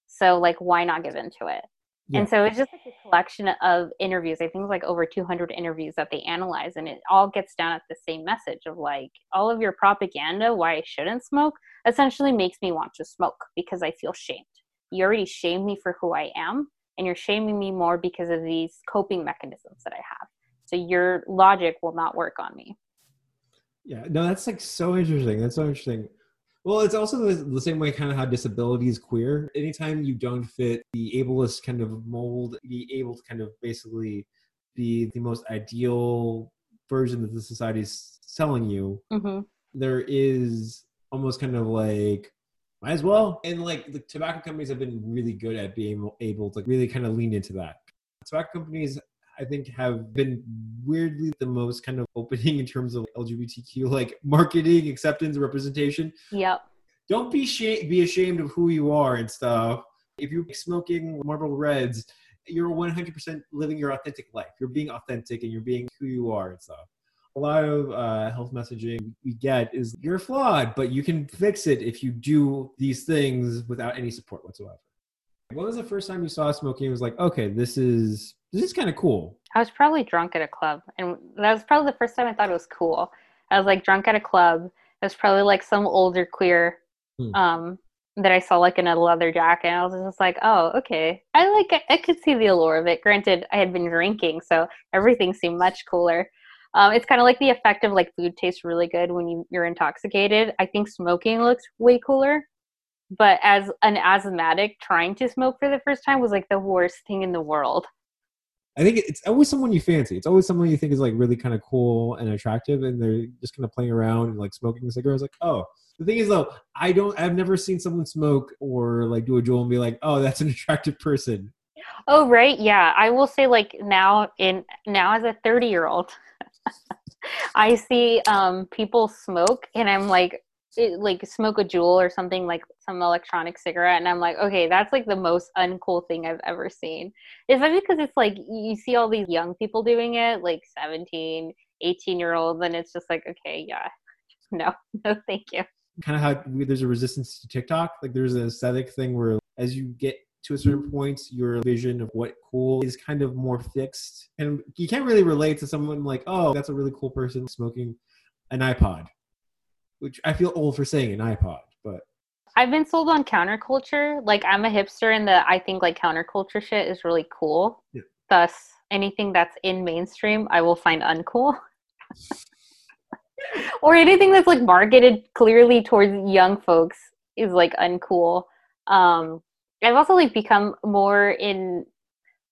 So like why not give in to it Yeah. and so it's just like a collection of interviews. I think it's like over 200 interviews that they analyze, and it all gets down at the same message of like all of your propaganda why I shouldn't smoke essentially makes me want to smoke because I feel shamed. You already shame me for who I am, and you're shaming me more because of these coping mechanisms that I have. So your logic will not work on me. Yeah, no, that's like so interesting. That's so interesting. Well, it's also the, the same way kind of how disability is queer. Anytime you don't fit the ableist kind of mold, be able to kind of basically be the most ideal version that the society is selling you, hmm there is almost kind of like might as well. And like the tobacco companies have been really good at being able to really kind of lean into that. Tobacco companies, I think, have been weirdly the most kind of opening in terms of LGBTQ like marketing, acceptance, representation. Yep. Don't be sh- be ashamed of who you are and stuff. If you're smoking Marlboro Reds, you're 100% living your authentic life. You're being authentic and you're being who you are and stuff a lot of uh, health messaging we get is you're flawed, but you can fix it if you do these things without any support whatsoever. When was the first time you saw smoking? It was like, okay, this is this is kind of cool. I was probably drunk at a club, and that was probably the first time I thought it was cool. I was like drunk at a club. It was probably like some older queer Hmm. um, that I saw like in a leather jacket. And I was just like, oh, okay. I like. I could see the allure of it. Granted, I had been drinking, so everything seemed much cooler. Um, it's kind of like the effect of like food tastes really good when you, you're intoxicated. I think smoking looks way cooler. But as an asthmatic, trying to smoke for the first time was like the worst thing in the world. I think it's always someone you fancy. It's always someone you think is like really kind of cool and attractive, and they're just kind of playing around and like smoking cigarettes. Like, oh, the thing is though, I don't. I've never seen someone smoke or like do a Juul and be like, oh, that's an attractive person. Oh right, yeah. I will say like now in now as a 30 year old, I see um people smoke and I'm like, it, like smoke a Juul or something like some electronic cigarette and i'm like okay that's like the most uncool thing i've ever seen. Especially because it's like you see all these young people doing it like 17 18 year olds and it's just like okay yeah no no thank you. Kind of how there's a resistance to tiktok like there's an aesthetic thing where as you get to a certain point your vision of what cool is kind of more fixed and you can't really relate to someone like oh that's a really cool person smoking an ipod which I feel old for saying an iPod, but I've been sold on counterculture. Like I'm a hipster and the I think like counterculture shit is really cool. Yeah. Thus, anything that's in mainstream, I will find uncool. or anything that's like marketed clearly towards young folks is like uncool. Um, I've also like become more in.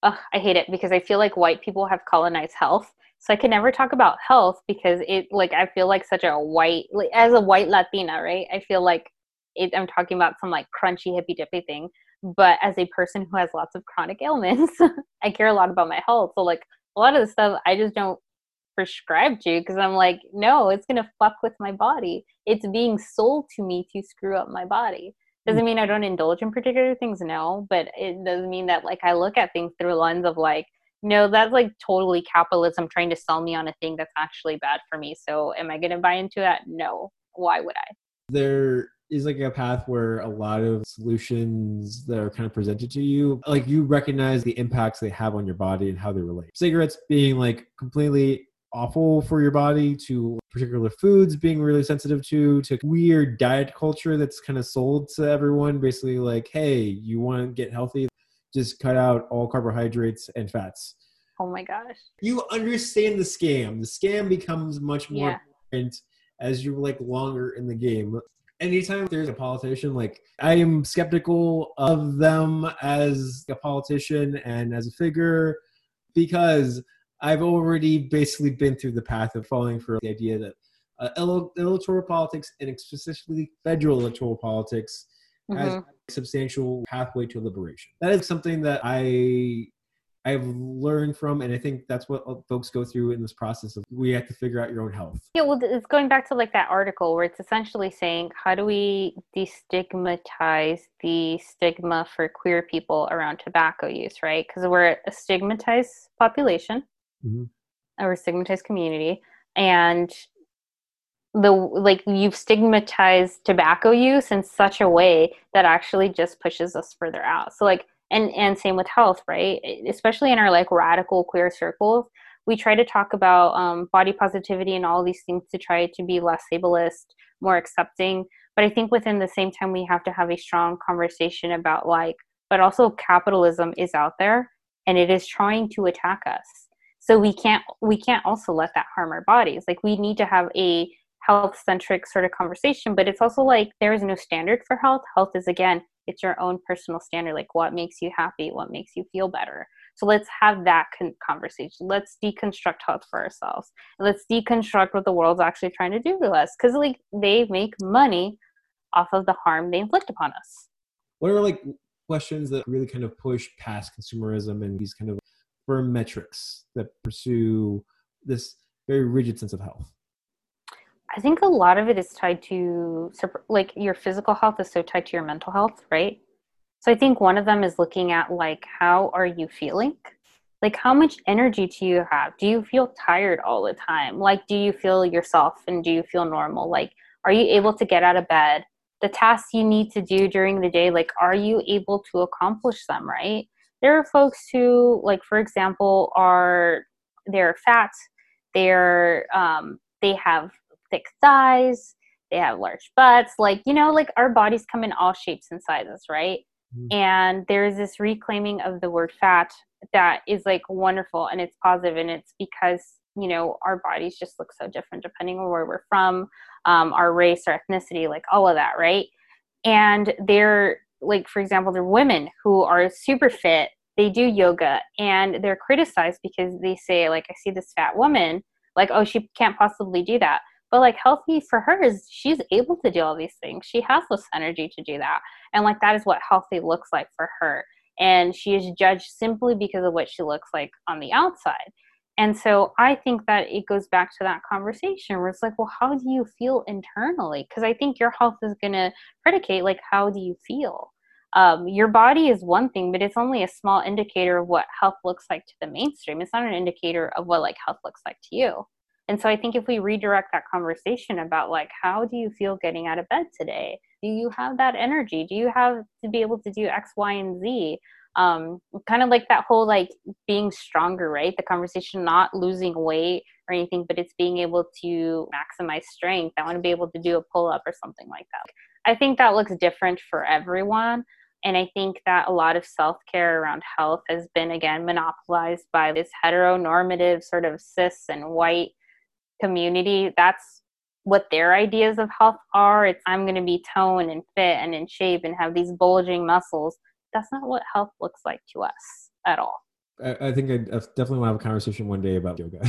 I hate it because I feel like white people have colonized health, so I can never talk about health because it like I feel like such a white like, as a white Latina, right? I feel like it, I'm talking about some like crunchy hippy dippy thing. But as a person who has lots of chronic ailments, I care a lot about my health. So like a lot of the stuff I just don't prescribe to because I'm like, no, it's gonna fuck with my body. It's being sold to me to screw up my body. Doesn't mm. mean I don't indulge in particular things, no, but it does mean that like I look at things through a lens of like, no, that's like totally capitalism trying to sell me on a thing that's actually bad for me. So am I going to buy into that? No. Why would I? There is like a path where a lot of solutions that are kind of presented to you, like you recognize the impacts they have on your body and how they relate. Cigarettes being like completely awful for your body to particular foods being really sensitive to to weird diet culture that's kind of sold to everyone basically like hey you want to get healthy just cut out all carbohydrates and fats. Oh my gosh. You understand the scam. The scam becomes much more yeah. important as you're like longer in the game. Anytime there's a politician, like I am skeptical of them as a politician and as a figure because I've already basically been through the path of falling for the idea that uh, electoral politics and specifically federal electoral politics mm-hmm. has a substantial pathway to liberation. That is something that I I've learned from, and I think that's what folks go through in this process of we have to figure out your own health. Yeah, well, it's going back to like that article where it's essentially saying how do we destigmatize the stigma for queer people around tobacco use, right? Because we're a stigmatized population, mm-hmm. or stigmatized community, and the like you've stigmatized tobacco use in such a way that actually just pushes us further out. So like and and same with health right? Especially in our like radical queer circles we try to talk about um, body positivity and all these things to try to be less ableist more accepting. But i think within the same time we have to have a strong conversation about like but also capitalism is out there and it is trying to attack us so we can't we can't also let that harm our bodies. Like we need to have a health centric sort of conversation but it's also like there is no standard for health. Health is again it's your own personal standard like what makes you happy what makes you feel better. So let's have that con- conversation. Let's deconstruct health for ourselves. Let's deconstruct what the world's actually trying to do to us because like they make money off of the harm they inflict upon us. What are like questions that really kind of push past consumerism and these kind of firm metrics that pursue this very rigid sense of health I think a lot of it is tied to like your physical health is so tied to your mental health, right? So I think one of them is looking at like how are you feeling? Like how much energy do you have? Do you feel tired all the time? Like do you feel yourself and do you feel normal? Like are you able to get out of bed? The tasks you need to do during the day, like are you able to accomplish them, right? There are folks who like for example are they're fat, they're um they have thick thighs, they have large butts. Like, you know, like our bodies come in all shapes and sizes, right? Mm-hmm. And there's this reclaiming of the word fat that is like wonderful and it's positive and it's because you know our bodies just look so different depending on where we're from um, our race our ethnicity like all of that right and they're like for example they're women who are super fit they do yoga and they're criticized because they say like i see this fat woman like oh she can't possibly do that. But like healthy for her is she's able to do all these things. She has this energy to do that. And like that is what healthy looks like for her. And she is judged simply because of what she looks like on the outside And so I think that it goes back to that conversation where it's like, well, how do you feel internally? Because I think your health is going to predicate, like, how do you feel? Um, your body is one thing, but it's only a small indicator of what health looks like to the mainstream. It's not an indicator of what like health looks like to you. And so I think if we redirect that conversation about like, how do you feel getting out of bed today? Do you have that energy? Do you have to be able to do X, Y, and Z? Um, kind of like that whole like being stronger right? The conversation not losing weight or anything but it's being able to maximize strength. I want to be able to do a pull up or something like that. I think that looks different for everyone and i think that a lot of self-care around health has been again monopolized by this heteronormative sort of cis and white community. That's what their ideas of health are. It's i'm going to be toned and fit and in shape and have these bulging muscles that's not what health looks like to us at all. I, I think I definitely want to have a conversation one day about yoga.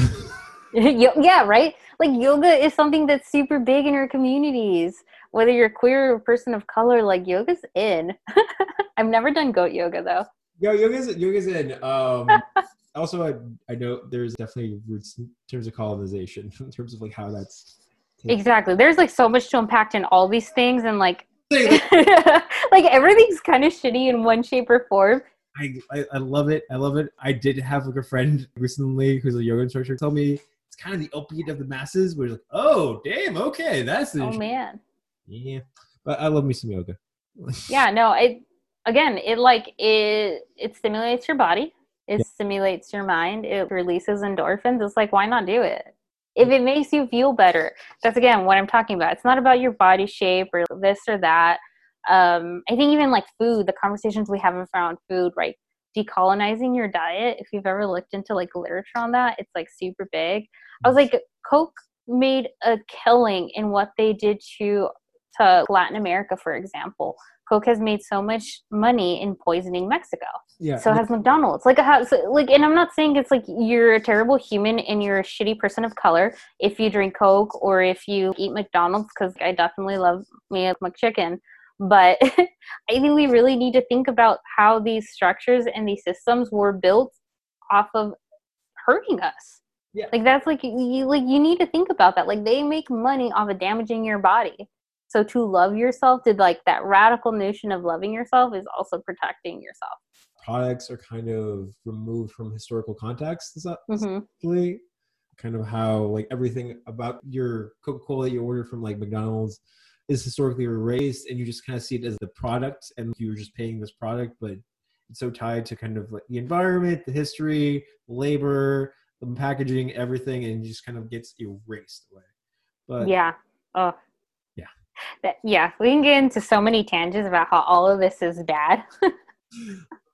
yeah, right? Like yoga is something that's super big in our communities. Whether you're queer or person of color, like yoga's in. I've never done goat yoga though. Yo, yoga's yoga's in. Um, also, I I know there's definitely roots in terms of colonization, in terms of like how that's exactly. There's like so much to impact in all these things, and like like everything's kind of shitty in one shape or form. I, I, I love it. I love it. I did have like a friend recently who's a yoga instructor tell me it's kind of the opiate of the masses. Where like, oh damn, okay, that's oh man, yeah. But I love me some yoga. yeah, no, it again, it like it it stimulates your body, it yeah. stimulates your mind, it releases endorphins. It's like why not do it? If it makes you feel better that's again what i'm talking about. It's not about your body shape or this or that. Um, i think even like food the conversations we have around food right? Decolonizing your diet if you've ever looked into like literature on that it's like super big. I was like coke made a killing in what they did to to latin america for example Coke has made so much money in poisoning Mexico. Yeah. So has McDonald's. Like, a, so, like, and I'm not saying it's like you're a terrible human and you're a shitty person of color if you drink Coke or if you eat McDonald's, because I definitely love me a McChicken. But I think we really need to think about how these structures and these systems were built off of hurting us. Yeah. Like that's like you like you need to think about that. Like they make money off of damaging your body. So to love yourself, did like that radical notion of loving yourself is also protecting yourself. Products are kind of removed from historical context. Is that mm-hmm. kind of how like everything about your Coca-Cola you order from like McDonald's is historically erased and you just kind of see it as the product and you're just paying this product, but it's so tied to kind of like the environment, the history, labor, the packaging, everything, and just kind of gets erased away. But yeah. Oh, that yeah we can get into so many tangents about how all of this is bad.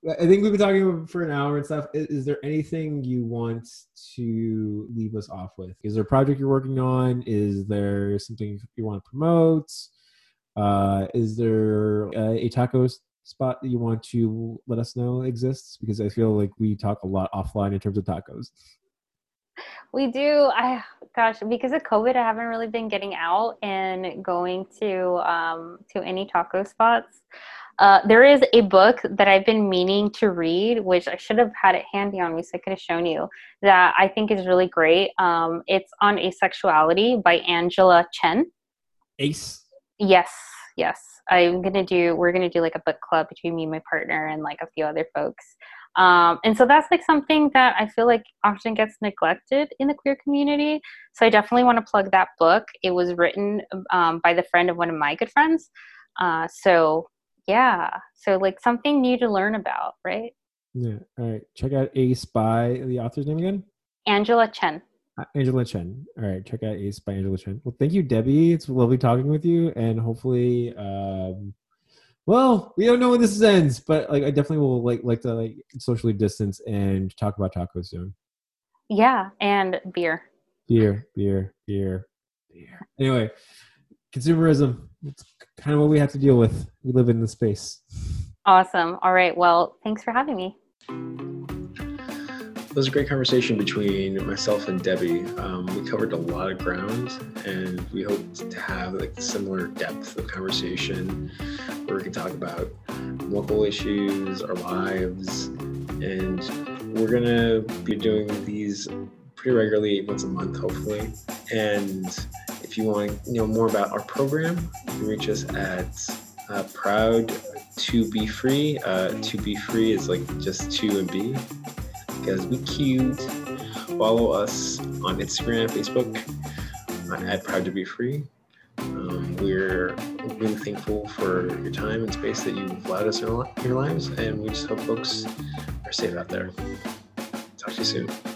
I think we've been talking for an hour and stuff. Is, is, there anything you want to leave us off with? Is there a project you're working on? Is there something you want to promote? Uh, is there a, a taco spot that you want to let us know exists? Because i feel like we talk a lot offline in terms of tacos we do. I gosh, because of COVID, I haven't really been getting out and going to um, to any taco spots. Uh, there is a book that I've been meaning to read, which I should have had it handy on me so I could have shown you. That I think is really great. Um, it's on asexuality by Angela Chen. Ace. Yes, yes. I'm gonna do. We're gonna do like a book club between me and my partner and like a few other folks. Um, and so that's like something that I feel like often gets neglected in the queer community. So I definitely want to plug that book. It was written um, by the friend of one of my good friends. Uh, so yeah, so like something new to learn about, right? Yeah. All right. Check out Ace by the author's name again. Angela Chen. Uh, Angela Chen. All right. Check out Ace by Angela Chen. Well, thank you, Debbie. It's lovely talking with you, and hopefully. Um, well, we don't know when this ends, but like I definitely will like like to like socially distance and talk about tacos soon. Yeah, and beer. Beer, beer, beer, beer. Anyway, consumerism. It's kind of what we have to deal with. We live in the space. Awesome. All right. Well, thanks for having me. It was a great conversation between myself and Debbie. Um, we covered a lot of ground, and we hope to have like similar depth of conversation where we can talk about local issues, our lives, and we're gonna be doing these pretty regularly, once a month, hopefully. And if you want to know more about our program, you can reach us at uh, Proud to Be Free. Uh, to Be Free is like just two and B because we cute. Follow us on Instagram, Facebook uh, at Proud to Be Free. Um, we're really thankful for your time and space that you've allowed us in your lives, and we just hope folks are safe out there. Talk to you soon.